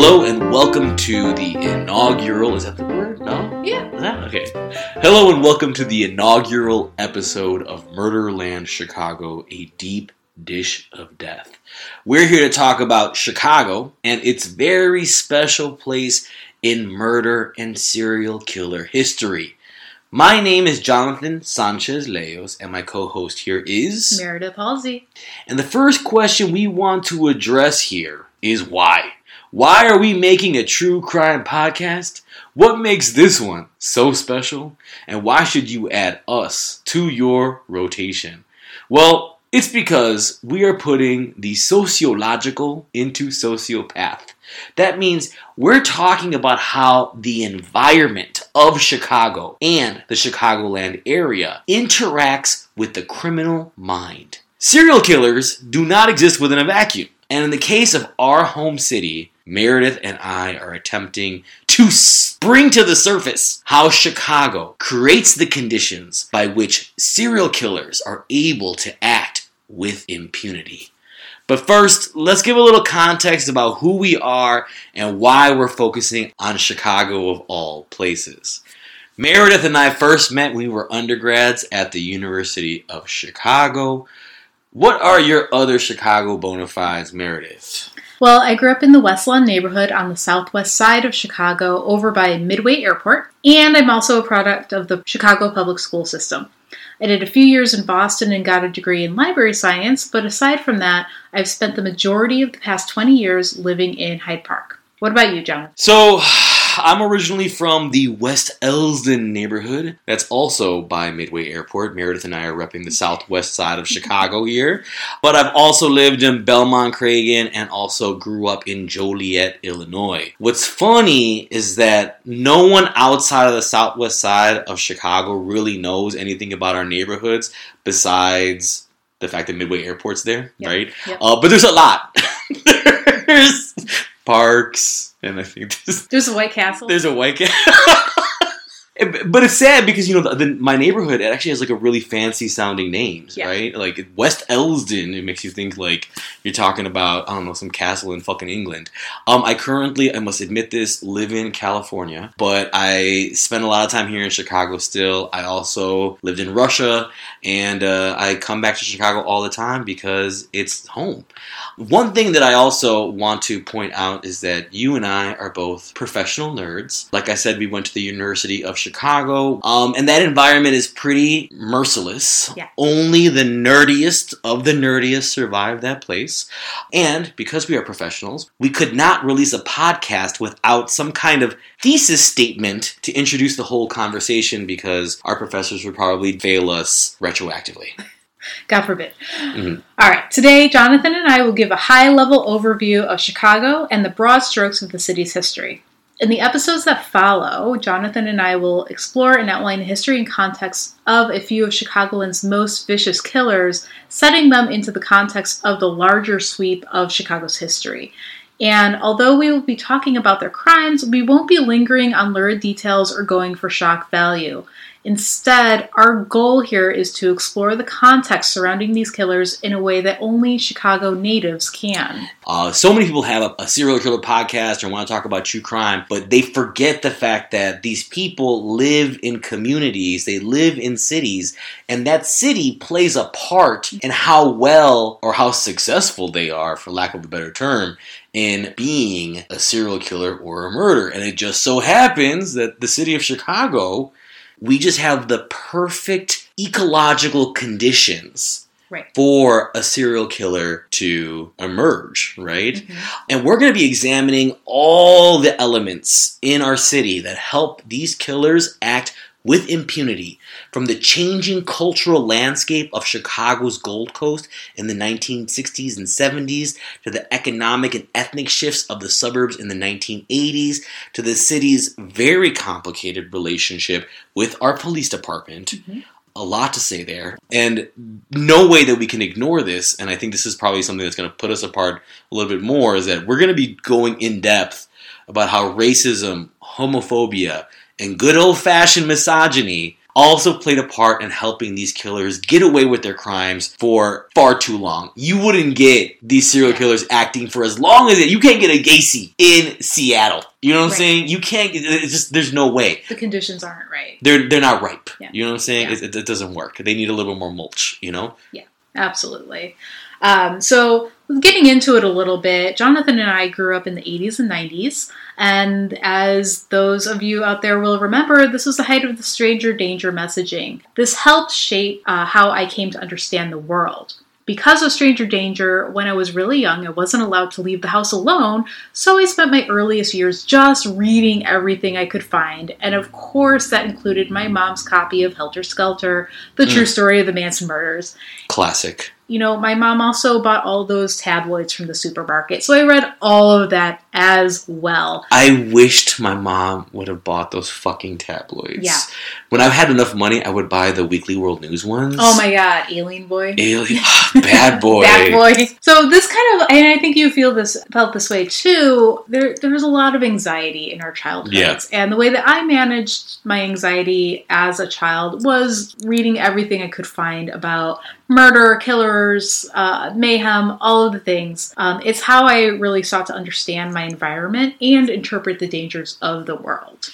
Hello and welcome to the inaugural. Is that the word? No? Yeah. That? Okay. Hello and welcome to the inaugural episode of Murderland Chicago, a deep dish of death. We're here to talk about Chicago and its very special place in murder and serial killer history. My name is Jonathan Sanchez Leos, and my co host here is. Meridith Halsey. And the first question we want to address here is why? Why are we making a true crime podcast? What makes this one so special? And why should you add us to your rotation? Well, it's because we are putting the sociological into sociopath. That means we're talking about how the environment of Chicago and the Chicagoland area interacts with the criminal mind. Serial killers do not exist within a vacuum. And in the case of our home city, Meridith and I are attempting to spring to the surface how Chicago creates the conditions by which serial killers are able to act with impunity. But first, let's give a little context about who we are and why we're focusing on Chicago of all places. Meridith and I first met when we were undergrads at the University of Chicago. What are your other Chicago bona fides, Meredith? Well, I grew up in the West Lawn neighborhood on the southwest side of Chicago over by Midway Airport, and I'm also a product of the Chicago public school system. I did a few years in Boston and got a degree in library science, but aside from that, I've spent the majority of the past 20 years living in Hyde Park. What about you, John? So, I'm originally from the West Elsdon neighborhood. That's also by Midway Airport. Meredith and I are repping the southwest side of Chicago here. But I've also lived in Belmont Cragin and also grew up in Joliet, Illinois. What's funny is that no one outside of the southwest side of Chicago really knows anything about our neighborhoods besides the fact that Midway Airport's there, Yep, right? yep. Uh, but there's a lot. there's parks, and I think there's There's a White Castle. there's a white cat. but it's sad because you know the, the, my neighborhood it actually has like a really fancy sounding names, Yeah. right? Like West Elsdon, it makes you think like you're talking about I don't know some castle in fucking England. Um, I currently, I must admit this, live in California, but I spend a lot of time here in Chicago. Still, I also lived in Russia, and uh, I come back to Chicago all the time because it's home. One thing that I also want to point out is that you and I are both professional nerds. Like I said, we went to the University of Chicago, um, and that environment is pretty merciless. Yeah. Only the nerdiest of the nerdiest survive that place. And because we are professionals, we could not release a podcast without some kind of thesis statement to introduce the whole conversation because our professors would probably fail us retroactively. God forbid. Mhm. All right, today Jonathan and I will give a high level overview of Chicago and the broad strokes of the city's history. In the episodes that follow, Jonathan and I will explore and outline the history and context of a few of Chicagoland's most vicious killers, setting them into the context of the larger sweep of Chicago's history. And although we will be talking about their crimes, we won't be lingering on lurid details or going for shock value. Instead, our goal here is to explore the context surrounding these killers in a way that only Chicago natives can. Uh, so many people have a, a serial killer podcast or want to talk about true crime, but they forget the fact that these people live in communities, they live in cities, and that city plays a part in how well or how successful they are, for lack of a better term, in being a serial killer or a murderer. And it just so happens that the city of Chicago, we just have the perfect ecological conditions Right. for a serial killer to emerge, right? Mhm. And we're going to be examining all the elements in our city that help these killers act with impunity from the changing cultural landscape of Chicago's Gold Coast in the 1960s and 70s to the economic and ethnic shifts of the suburbs in the 1980s to the city's very complicated relationship with our police department Mhm. a lot to say there, and no way that we can ignore this. And I think this is probably something that's going to put us apart a little bit more. Is that we're going to be going in depth about how racism, homophobia, and good old fashioned misogyny also played a part in helping these killers get away with their crimes for far too long. You wouldn't get these serial killers acting for as long as it. You can't get a Gacy in Seattle. You know what I'm saying? You can't. It's just there's no way. The conditions aren't right. They're they're not ripe. Yeah. You know what I'm saying? Yeah. It, it, it doesn't work. They need a little more mulch. You know? Yeah, absolutely. Um, so, getting into it a little bit, Jonathan and I grew up in the 80s and 90s. And as those of you out there will remember, this was the height of the stranger danger messaging. This helped shape uh, how I came to understand the world. Because of stranger danger, when I was really young, I wasn't allowed to leave the house alone, so I spent my earliest years just reading everything I could find. And of course, that included my mom's copy of Helter Skelter, the true story of the Manson murders Classic. You know, my mom also bought all those tabloids from the supermarket, so I read all of that as well. I wished my mom would have bought those fucking tabloids. Yeah. When I had enough money, I would buy the Weekly World News ones. Oh my god, Alien Boy. Alien, ah, bad boy. Bad boy. So this kind of, and I think you feel this felt this way too. There, there was a lot of anxiety in our childhoods, Yeah. and the way that I managed my anxiety as a child was reading everything I could find about murder, killers, uh, mayhem, all of the things. Um, it's how I really sought to understand my environment and interpret the dangers of the world.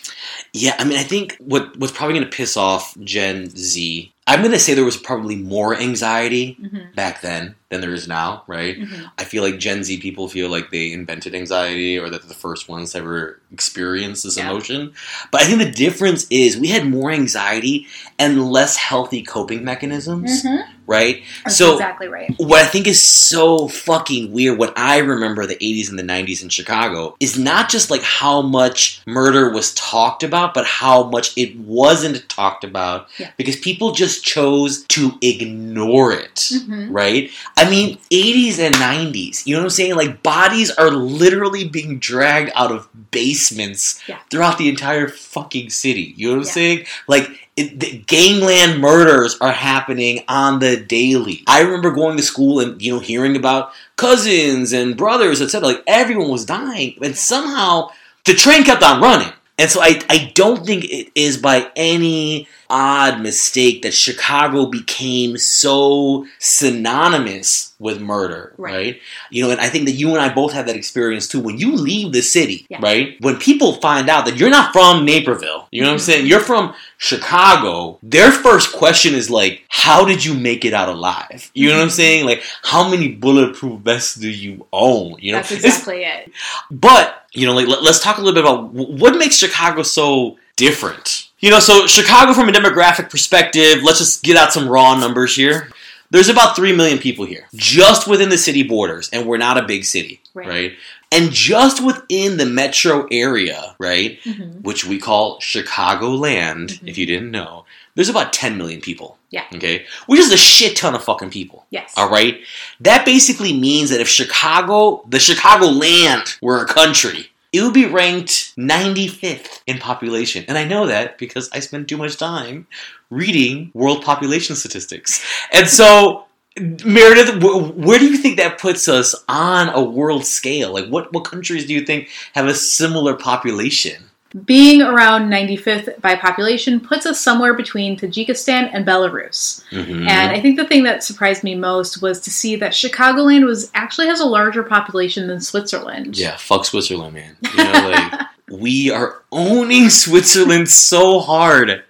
Yeah, I mean, I think what what's probably going to piss off Gen Z. I'm going to say there was probably more anxiety Mhm. back then than there is now, right? Mhm. I feel like Gen Z people feel like they invented anxiety or that they're the first ones to ever experience this Yeah. emotion. But I think the difference is we had more anxiety and less healthy coping mechanisms, right? That's so exactly right. what I think is so fucking weird, what I remember the 80s and the 90s in Chicago, is not just like how much murder was talked about, but how much it wasn't talked about Yeah. because people just chose to ignore it. Mhm. Right? I mean, 80s and 90s, you know what I'm saying? Like, bodies are literally being dragged out of basements Yeah. throughout the entire fucking city. You know what I'm Yeah. saying? Like, it, the gangland murders are happening on the daily. I remember going to school and you know hearing about cousins and brothers, etc. Like everyone was dying, and somehow the train kept on running. And so I, I don't think it is by any odd mistake that Chicago became so synonymous with murder, Right. right? You know, and I think that you and I both have that experience too. When you leave the city, Yeah. right? When people find out that you're not from Naperville, you know what I'm Mhm. saying? You're from Chicago, their first question is like, how did you make it out alive? You know what I'm Mhm. saying? Like, how many bulletproof vests do you own? You know, That's It's- exactly it. but you know, like let, us talk a little bit about what makes Chicago so different. You know, so Chicago from a demographic perspective, let's just get out some raw numbers here. There's about 3 million people here, just within the city borders, and we're not a big city, Right. right? And just within the metro area, right, Mhm. which we call Chicagoland, Mhm. if you didn't know, there's about 10 million people. Yeah. Okay? Which is a shit ton of fucking people. Yes. All right. That basically means that if Chicago, the Chicago land, were a country, it would be ranked 95th in population. And I know that because I spend too much time reading world population statistics. And so, Meridith, where do you think that puts us on a world scale? Like, what, what countries do you think have a similar population? Being around 95th by population puts us somewhere between Tajikistan and Belarus. Mhm. And I think the thing that surprised me most was to see that Chicagoland was actually has a larger population than Switzerland. Yeah, fuck Switzerland, man. You know, like we are owning Switzerland so hard.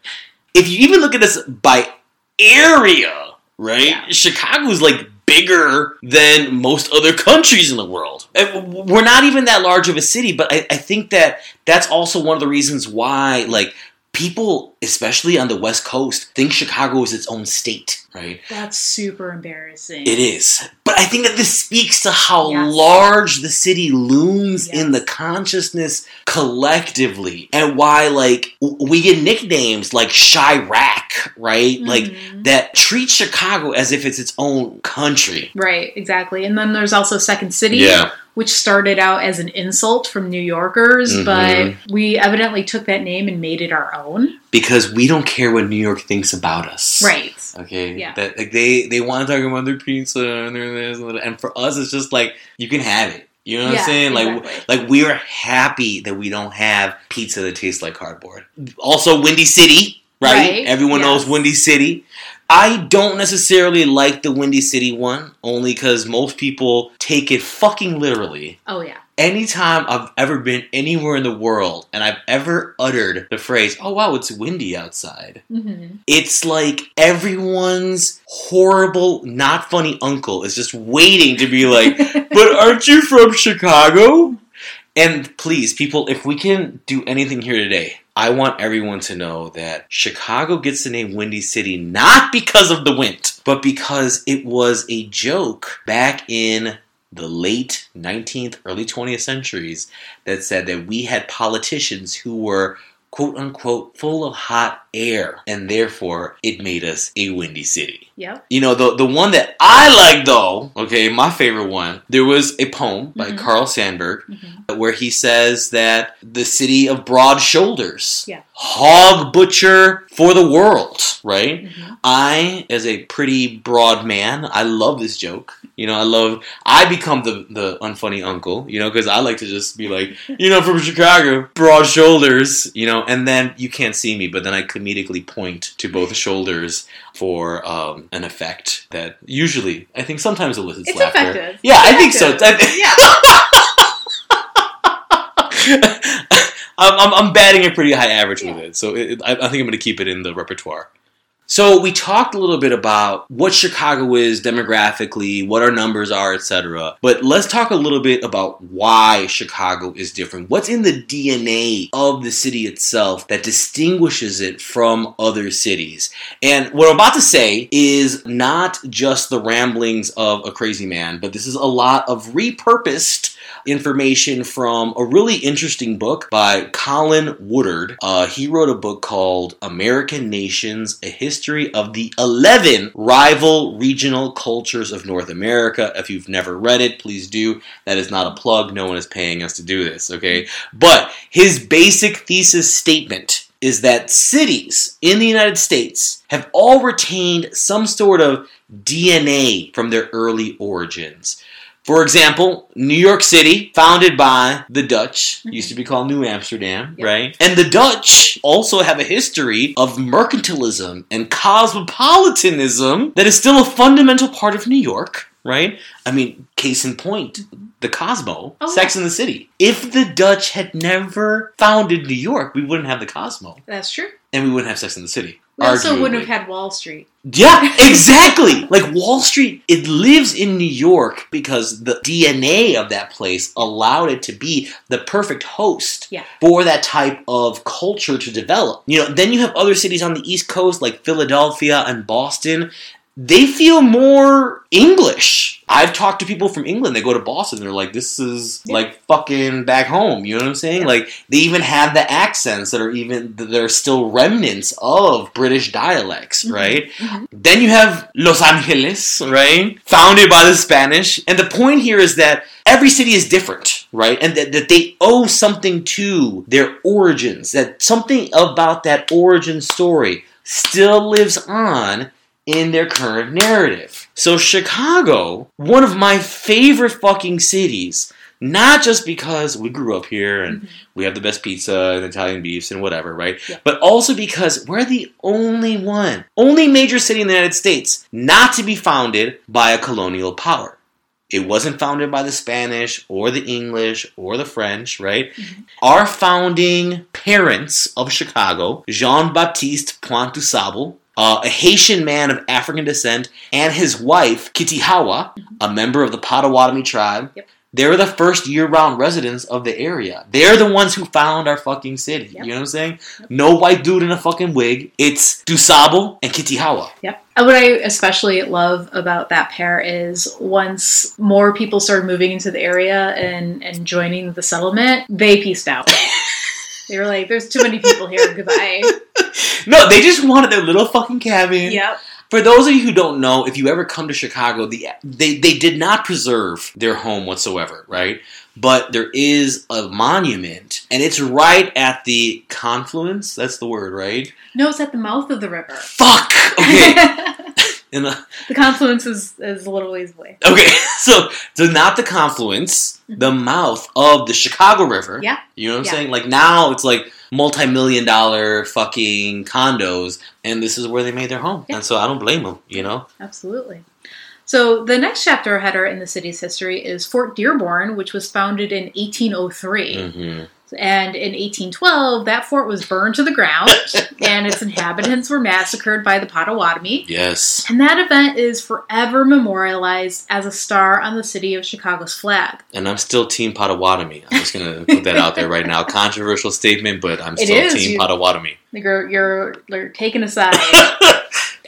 If you even look at this by area, right? Yeah. Chicago's like bigger than most other countries in the world. We're not even that large of a city, but I, I think that that's also one of the reasons why, like, people, especially on the West Coast, think Chicago is its own state, right? That's super embarrassing. It is. But I think that this speaks to how Yes. large the city looms Yes. in the consciousness collectively and why, like, we get nicknames like Chiraq, right? Like, Mhm. that treat Chicago as if it's its own country. Right, exactly. And then there's also Second City, Yeah. which started out as an insult from New Yorkers, Mhm. but we evidently took that name and made it our own. Because we don't care what New York thinks about us. Right. Okay. Yeah. That like they they want to talk about their pizza and their this and and for us it's just like you can have it. You know what Yeah, I'm saying? Like exactly. like we are happy that we don't have pizza that tastes like cardboard. Also, Windy City, right? Right, Everyone knows. Windy City. I don't necessarily like the Windy City one, only because most people take it fucking literally. Oh yeah. Anytime I've ever been anywhere in the world and I've ever uttered the phrase, oh wow, it's windy outside, hmm it's like everyone's horrible, not funny uncle is just waiting to be like, but aren't you from Chicago? And please, people, if we can do anything here today, I want everyone to know that Chicago gets the name Windy City not because of the wind, but because it was a joke back in the late 19th, early 20th centuries that said that we had politicians who were quote unquote full of hot air and therefore it made us a windy city. Yep. You know, the the one that I like though, okay, my favorite one, there was a poem by Mhm. Carl Sandburg hmm where he says that the city of broad shoulders, Yeah. hog butcher for the world, right? hmm I, as a pretty broad man, I love this joke. You know, I love. I become the the unfunny uncle. You know, because I like to just be like, you know, from Chicago, broad shoulders. You know, and then you can't see me, but then I comedically point to both shoulders for um, an effect that usually, I think, sometimes elicits It's laughter. effective. Yeah, It's I think so. effective. I'm, I'm, I'm batting a pretty high average with it, so it, I, I think I'm going to keep it in the repertoire. So we talked a little bit about what Chicago is demographically, what our numbers are, etc. But let's talk a little bit about why Chicago is different. What's in the DNA of the city itself that distinguishes it from other cities? And what I'm about to say is not just the ramblings of a crazy man, but this is a lot of repurposed information from a really interesting book by Colin Woodard. Uh, he wrote a book called American Nations A History of the 11 Rival Regional Cultures of North America. If you've never read it, please do. That is not a plug. No one is paying us to do this, okay? But his basic thesis statement is that cities in the United States have all retained some sort of DNA from their early origins. For example, New York City, founded by the Dutch, mm-hmm. used to be called New Amsterdam, Yep. right? And the Dutch also have a history of mercantilism and cosmopolitanism that is still a fundamental part of New York, right? I mean, case in point, mm-hmm. the Cosmo, Oh, Sex in the City. If the Dutch had never founded New York, we wouldn't have the Cosmo, That's true. and we wouldn't have Sex in the City. We also wouldn't have had Wall Street. Yeah, exactly. like Wall Street, it lives in New York because the DNA of that place allowed it to be the perfect host Yeah. for that type of culture to develop. You know, then you have other cities on the East Coast like Philadelphia and Boston. They feel more English. I've talked to people from England. They go to Boston. They're like, "This is Yeah. like fucking back home." You know what I'm saying? Yeah. Like they even have the accents that are even that are still remnants of British dialects, Mhm. right? Mhm. Then you have Los Angeles, right? Founded by the Spanish. And the point here is that every city is different, right? And that, that they owe something to their origins, that something about that origin story still lives on in their current narrative. So, Chicago, one of my favorite fucking cities, not just because we grew up here and Mhm. we have the best pizza and Italian beefs and whatever, right? Yeah. But also because we're the only one, only major city in the United States not to be founded by a colonial power. It wasn't founded by the Spanish or the English or the French, right? Mhm. Our founding parents of Chicago, Jean Baptiste Pointe du Sable, uh, a Haitian man of African descent, and his wife, Kitihawa, a member of the Potawatomi tribe, Yep. they were the first year-round residents of the area. They're the ones who found our fucking city. Yep. You know what I'm saying? No white dude in a fucking wig. It's Dusable and Kitihawa. Yep. And what I especially love about that pair is once more people started moving into the area and, and joining the settlement, they pieced out. they were like, there's too many people here. Goodbye. No, they just wanted their little fucking cabin. Yep. For those of you who don't know, if you ever come to Chicago, the, they, they did not preserve their home whatsoever, right? But there is a monument, and it's right at the confluence. That's the word, right? No, it's at the mouth of the river. Fuck! Okay. In the, the confluence is, is a little ways away. okay, so so not the confluence, the mouth of the Chicago River. Mm-hmm. Yeah. You know what I'm Yeah. saying? Like now it's like multi-million dollar fucking condos, and this is where they made their home. Yeah. And so I don't blame them. You know. Absolutely. So the next chapter header in the city's history is Fort Dearborn, which was founded in 1803. hmm And in 1812, that fort was burned to the ground, and its inhabitants were massacred by the Potawatomi. Yes. And that event is forever memorialized as a star on the city of Chicago's flag. And I'm still Team Potawatomi. I'm just gonna put that out there right now. Controversial statement, but I'm still is, Team you- Potawatomi. You're, you're, you're taken aside.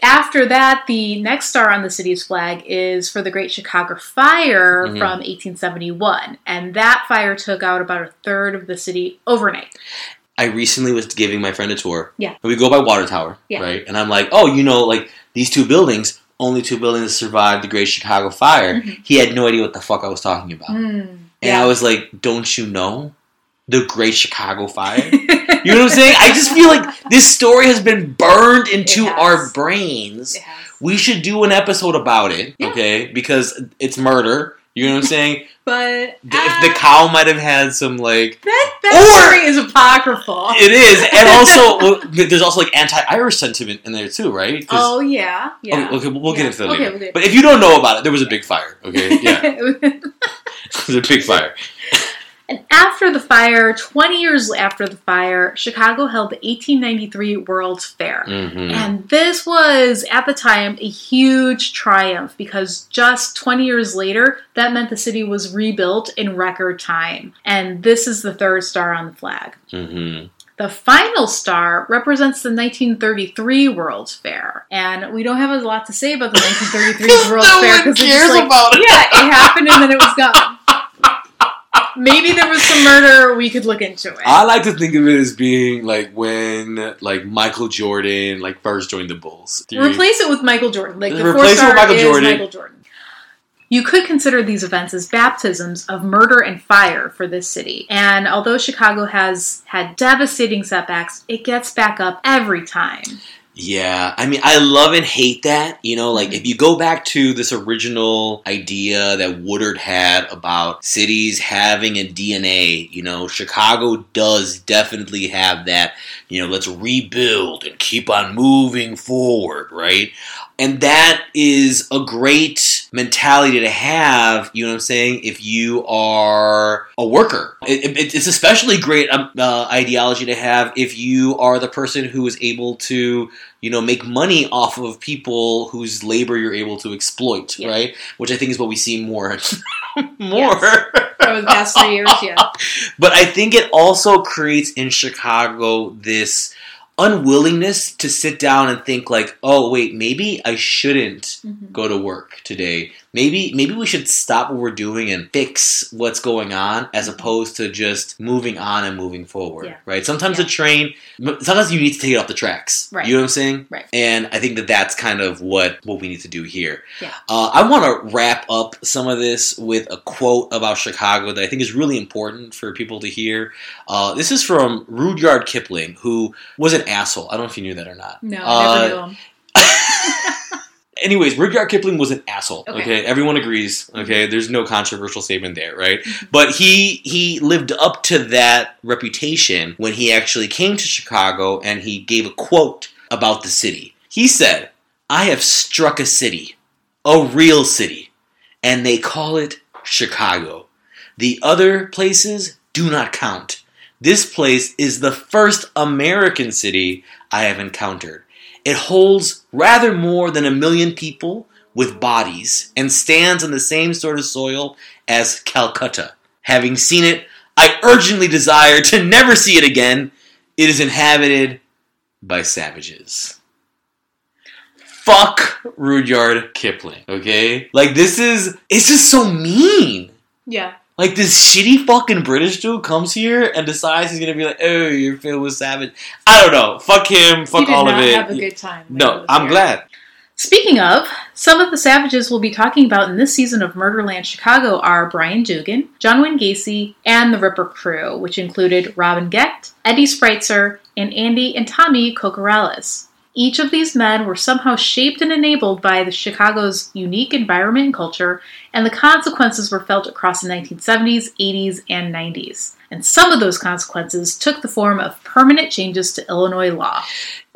After that, the next star on the city's flag is for the Great Chicago Fire Mhm. from 1871. And that fire took out about a third of the city overnight. I recently was giving my friend a tour. Yeah. And we go by Water Tower. Yeah. Right. And I'm like, oh, you know, like these two buildings, only two buildings survived the Great Chicago Fire. Mhm. He had no idea what the fuck I was talking about. Mm, And I was like, don't you know the Great Chicago Fire? You know what I'm saying? I just feel like this story has been burned into It our brains. It. We should do an episode about it, Yeah. okay? Because it's murder. You know what I'm saying? But The- if the cow might have had some like that, that Or- story is apocryphal. it is, and also well, there's also like anti-Irish sentiment in there too, right? Oh yeah, yeah. Okay, we'll get Yeah. into that Okay, later. we'll get- But if you don't know about it, there was a big fire. Okay, yeah, there was a big fire. And after the fire, 20 years after the fire, Chicago held the 1893 World's Fair. hmm And this was, at the time, a huge triumph because just 20 years later, that meant the city was rebuilt in record time. And this is the third star on the flag. hmm The final star represents the 1933 World's Fair. And we don't have a lot to say about the 1933 World's no Fair because it's cares just like, about it. yeah, it happened and then it was gone. Maybe there was some murder, we could look into it. I like to think of it as being like when like Michael Jordan like first joined the Bulls. Do you- Replace it with Michael Jordan. Like the Replace it with Michael Jordan. Michael Jordan. You could consider these events as baptisms of murder and fire for this city. And although Chicago has had devastating setbacks, it gets back up every time. Yeah, I mean, I love and hate that. You know, like mm-hmm. if you go back to this original idea that Woodard had about cities having a DNA, you know, Chicago does definitely have that. You know, let's rebuild and keep on moving forward, right? And that is a great mentality to have, you know what I'm saying, if you are a worker. It, it- it's especially great um, uh, ideology to have if you are the person who is able to, you know, make money off of people whose labor you're able to exploit, Yeah. right? Which I think is what we see more. more. Over the past three years, yeah. But I think it also creates in Chicago this unwillingness to sit down and think like, oh wait, maybe I shouldn't Mhm. go to work today. Maybe maybe we should stop what we're doing and fix what's going on as opposed to just moving on and moving forward. Yeah. Right? Sometimes Yeah. a train sometimes you need to take it off the tracks. Right. You know what I'm saying? Right. And I think that that's kind of what what we need to do here. Yeah. Uh, I want to wrap up some of this with a quote about Chicago that I think is really important for people to hear. Uh, this is from Rudyard Kipling, who was an asshole. I don't know if you knew that or not. No, Uh, never knew him. Anyways, Rudyard Kipling was an asshole. Okay. Okay. everyone agrees. Mm-hmm. Okay, there's no controversial statement there, right? Mm-hmm. But he he lived up to that reputation when he actually came to Chicago and he gave a quote about the city. He said, "I have struck a city, a real city, and they call it Chicago. The other places do not count. This place is the first American city I have encountered. It holds rather more than a million people with bodies and stands on the same sort of soil as Calcutta. Having seen it, I urgently desire to never see it again. It is inhabited by savages. Fuck Rudyard Kipling, okay? Like, this is, it's just so mean. Yeah. Like this shitty fucking British dude comes here and decides he's gonna be like, "Oh, you're filled with savage." I don't know. Fuck him. Fuck he did all not of it. have a good time. no, I'm here. glad. Speaking of, some of the savages we'll be talking about in this season of Murderland Chicago are Brian Dugan, John Wayne Gacy, and the Ripper crew, which included Robin Gecht, Eddie Spreitzer, and Andy and Tommy Kokoraleis. Each of these men were somehow shaped and enabled by the Chicago's unique environment and culture, and the consequences were felt across the 1970s, 80s, and 90s. And some of those consequences took the form of permanent changes to Illinois law.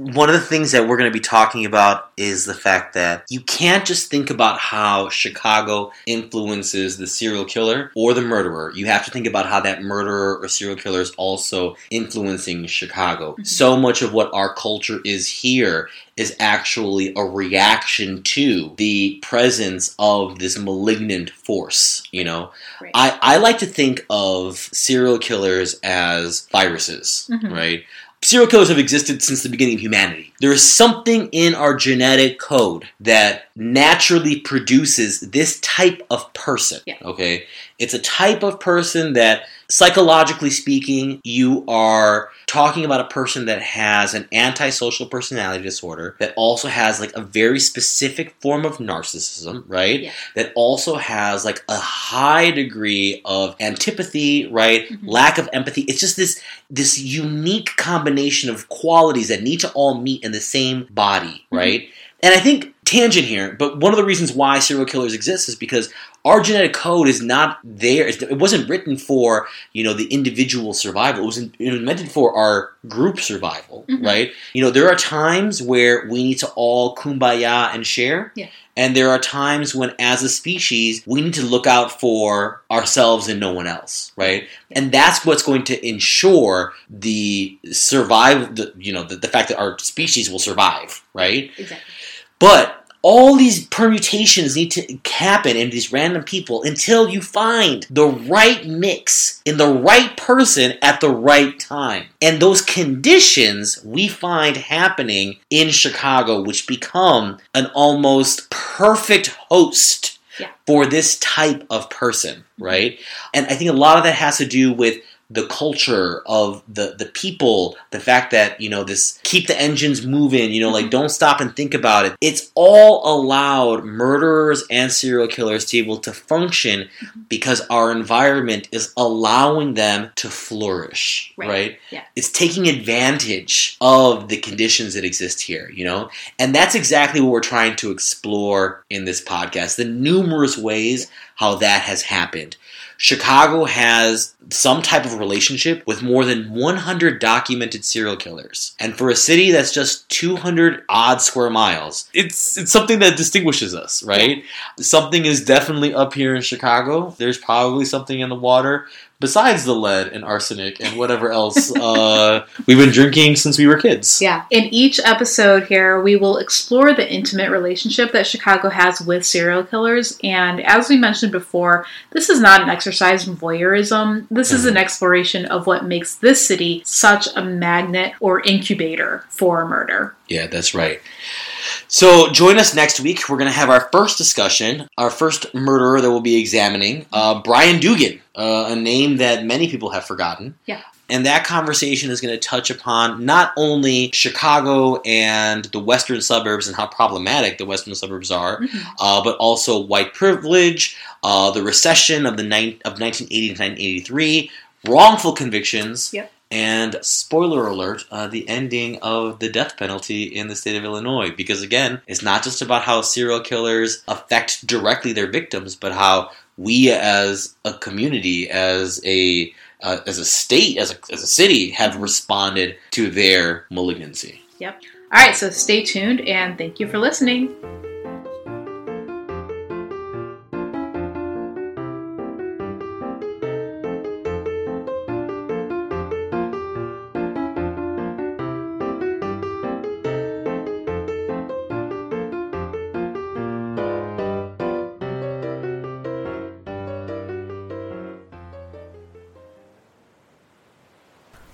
One of the things that we're going to be talking about is the fact that you can't just think about how Chicago influences the serial killer or the murderer. You have to think about how that murderer or serial killer is also influencing Chicago. Mm-hmm. So much of what our culture is here is actually a reaction to the presence of this malignant force. You know, right. I, I like to think of serial killers as viruses, mm-hmm. right? Serial killers have existed since the beginning of humanity. There is something in our genetic code that naturally produces this type of person. Yeah. Okay? It's a type of person that psychologically speaking, you are talking about a person that has an antisocial personality disorder that also has like a very specific form of narcissism, right? Yeah. That also has like a high degree of antipathy, right? Mm-hmm. Lack of empathy. It's just this this unique combination of qualities that need to all meet in the same body, mm-hmm. right? And I think tangent here, but one of the reasons why serial killers exist is because our genetic code is not there. It wasn't written for you know the individual survival. It was, it was meant for our group survival, mm-hmm. right? You know, there are times where we need to all kumbaya and share. Yeah. And there are times when, as a species, we need to look out for ourselves and no one else, right? And that's what's going to ensure the survive, the, you know, the, the fact that our species will survive, right? Exactly. But all these permutations need to happen in these random people until you find the right mix in the right person at the right time. And those conditions we find happening in Chicago, which become an almost perfect host yeah. for this type of person, right? And I think a lot of that has to do with the culture of the the people the fact that you know this keep the engines moving you know like mm-hmm. don't stop and think about it it's all allowed murderers and serial killers to be able to function mm-hmm. because our environment is allowing them to flourish right, right? Yeah. it's taking advantage of the conditions that exist here you know and that's exactly what we're trying to explore in this podcast the numerous ways how that has happened Chicago has some type of relationship with more than 100 documented serial killers. And for a city that's just 200 odd square miles, it's it's something that distinguishes us, right? Something is definitely up here in Chicago. There's probably something in the water besides the lead and arsenic and whatever else uh, we've been drinking since we were kids. Yeah. In each episode here, we will explore the intimate relationship that Chicago has with serial killers. And as we mentioned before, this is not an exercise in voyeurism. This is an mm-hmm. exploration of what makes this city such a magnet or incubator for murder. Yeah, that's right. So join us next week. We're going to have our first discussion, our first murderer that we'll be examining, uh, Brian Dugan, uh, a name that many people have forgotten. Yeah. And that conversation is going to touch upon not only Chicago and the western suburbs and how problematic the western suburbs are, mm-hmm. uh, but also white privilege, uh, the recession of the ni- of 1980 to 1983, wrongful convictions, yep and spoiler alert, uh, the ending of the death penalty in the state of Illinois. Because again, it's not just about how serial killers affect directly their victims, but how we as a community, as a uh, as a state, as a, as a city, have responded to their malignancy. Yep. All right, so stay tuned and thank you for listening.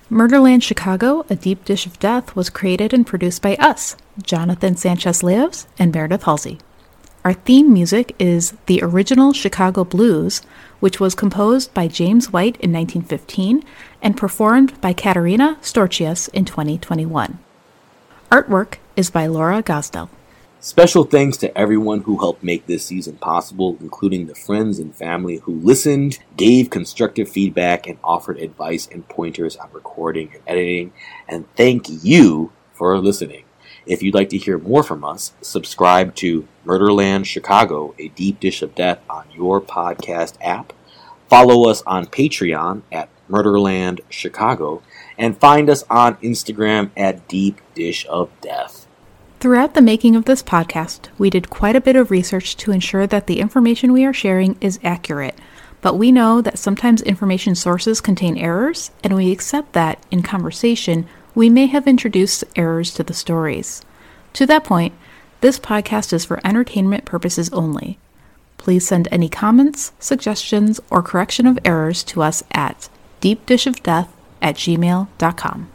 Murderland Chicago, A Deep Dish of Death was created and produced by us, Jonathan Sanchez Leos and Meridith Halsey. Our theme music is the original Chicago Blues, which was composed by James White in 1915 and performed by Katerina Storchius in 2021. Artwork is by Laura Gosdell. Special thanks to everyone who helped make this season possible, including the friends and family who listened, gave constructive feedback, and offered advice and pointers on recording and editing. And thank you for listening. If you'd like to hear more from us, subscribe to Murderland Chicago, a deep dish of death on your podcast app. Follow us on Patreon at Murderland Chicago, and find us on Instagram at Deep Dish of Death. Throughout the making of this podcast, we did quite a bit of research to ensure that the information we are sharing is accurate. But we know that sometimes information sources contain errors, and we accept that, in conversation, we may have introduced errors to the stories. To that point, this podcast is for entertainment purposes only. Please send any comments, suggestions, or correction of errors to us at deepdishofdeath at gmail.com.